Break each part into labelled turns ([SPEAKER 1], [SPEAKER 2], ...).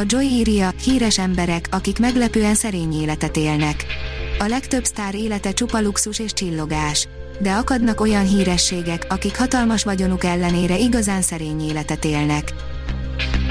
[SPEAKER 1] A Joy írja, híres emberek, akik meglepően szerény életet élnek. A legtöbb sztár élete csupa luxus és csillogás. De akadnak olyan hírességek, akik hatalmas vagyonuk ellenére igazán szerény életet élnek.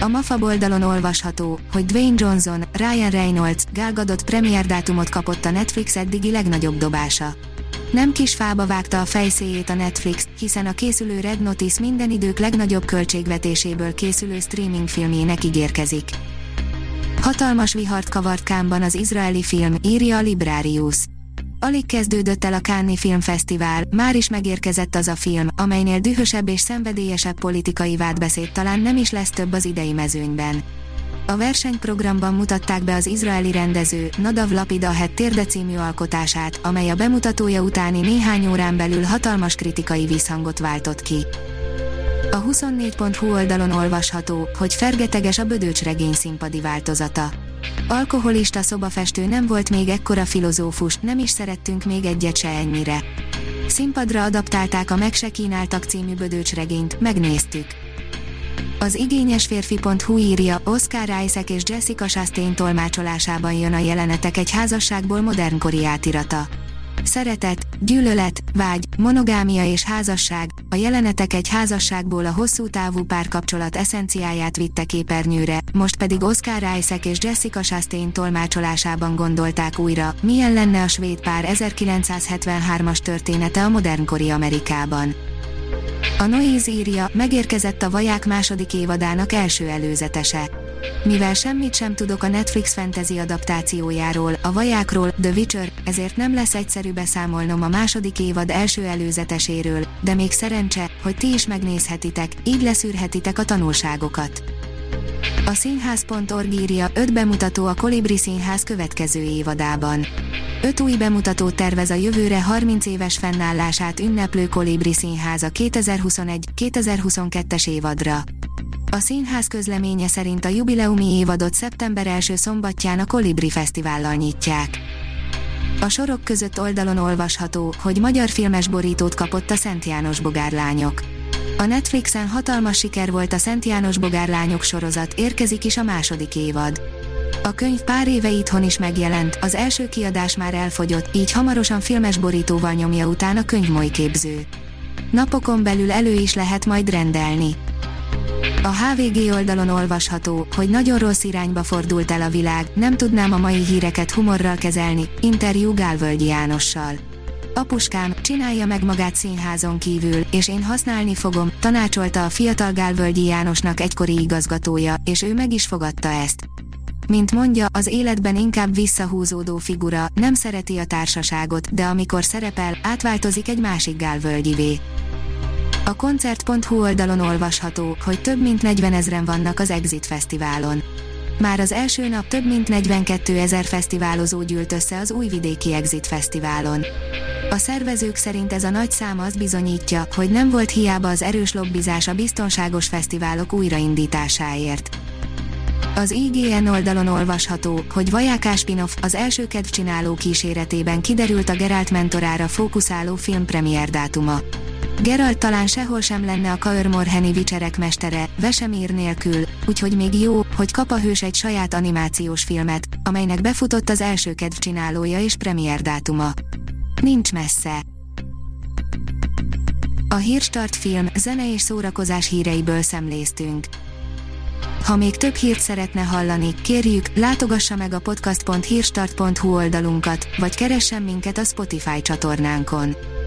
[SPEAKER 1] A MAFA oldalon olvasható, hogy Dwayne Johnson, Ryan Reynolds, Gal Gadot premier dátumot kapott a Netflix eddigi legnagyobb dobása. Nem kis fába vágta a fejszéjét a Netflix, hiszen a készülő Red Notice minden idők legnagyobb költségvetéséből készülő streaming filmjének ígérkezik. Hatalmas vihart kavart Kámban az izraeli film, írja a Librarius. Alig kezdődött el a Cannes Filmfesztivál, már is megérkezett az a film, amelynél dühösebb és szenvedélyesebb politikai vádbeszéd talán nem is lesz több az idei mezőnyben. A versenyprogramban mutatták be az izraeli rendező Nadav Lapid Het Térde című alkotását, amely a bemutatója utáni néhány órán belül hatalmas kritikai visszhangot váltott ki. A 24.hu oldalon olvasható, hogy fergeteges a Bödöcs regény színpadi változata. Alkoholista szobafestő nem volt még ekkora filozófus, nem is szerettünk még egyet se ennyire. Színpadra adaptálták a Meg se kínáltak című Bödöcs regényt, megnéztük. Az igényes férfi.hu írja, Oscar Isaac és Jessica Chastain tolmácsolásában jön a jelenetek egy házasságból modernkori átirata. Szeretet, gyűlölet, vágy, monogámia és házasság, a jelenetek egy házasságból a hosszú távú párkapcsolat eszenciáját vitte képernyőre, most pedig Oscar Isaac és Jessica Chastain tolmácsolásában gondolták újra, milyen lenne a svéd pár 1973-as története a modernkori Amerikában. A Noise írja, megérkezett a Vaják második évadának első előzetese. Mivel semmit sem tudok a Netflix fantasy adaptációjáról, a vajákról, The Witcher, ezért nem lesz egyszerű beszámolnom a második évad első előzeteséről, de még szerencse, hogy ti is megnézhetitek, így leszűrhetitek a tanulságokat. A színház.org írja, öt bemutató a Kolibri Színház következő évadában. Öt új bemutatót tervez a jövőre 30 éves fennállását ünneplő Kolibri Színház a 2021-2022-es évadra. A színház közleménye szerint a jubileumi évadot szeptember első szombatján a Kolibri Fesztivállal nyitják. A sorok között oldalon olvasható, hogy magyar filmes borítót kapott a Szent János Bogárlányok. A Netflixen hatalmas siker volt a Szent János Bogárlányok sorozat, érkezik is a második évad. A könyv pár éve itthon is megjelent, az első kiadás már elfogyott, így hamarosan filmes borítóval nyomja után a könyvmoly képző. Napokon belül elő is lehet majd rendelni. A HVG oldalon olvasható, hogy nagyon rossz irányba fordult el a világ, nem tudnám a mai híreket humorral kezelni, interjú Gálvölgyi Jánossal. Apuskám, csinálja meg magát színházon kívül, és én használni fogom, tanácsolta a fiatal Gálvölgyi Jánosnak egykori igazgatója, és ő meg is fogadta ezt. Mint mondja, az életben inkább visszahúzódó figura, nem szereti a társaságot, de amikor szerepel, átváltozik egy másik Gálvölgyivé. A koncert.hu oldalon olvasható, hogy több mint 40 ezeren vannak az Exit Fesztiválon. Már az első nap több mint 42 ezer fesztiválozó gyűlt össze az újvidéki Exit Fesztiválon. A szervezők szerint ez a nagy szám azt bizonyítja, hogy nem volt hiába az erős lobbizás a biztonságos fesztiválok újraindításáért. Az IGN oldalon olvasható, hogy Vajákás Spinoff az első kedvcsináló kíséretében kiderült a Gerált mentorára fókuszáló film premier dátuma. Geralt talán sehol sem lenne a Kaörmorheni vicserek mestere, Vesemír nélkül, úgyhogy még jó, hogy kap a hős egy saját animációs filmet, amelynek befutott az első kedvcsinálója és premier dátuma. Nincs messze. A Hírstart film, zene és szórakozás híreiből szemléztünk. Ha még több hírt szeretne hallani, kérjük, látogassa meg a podcast.hírstart.hu oldalunkat, vagy keressen minket a Spotify csatornánkon.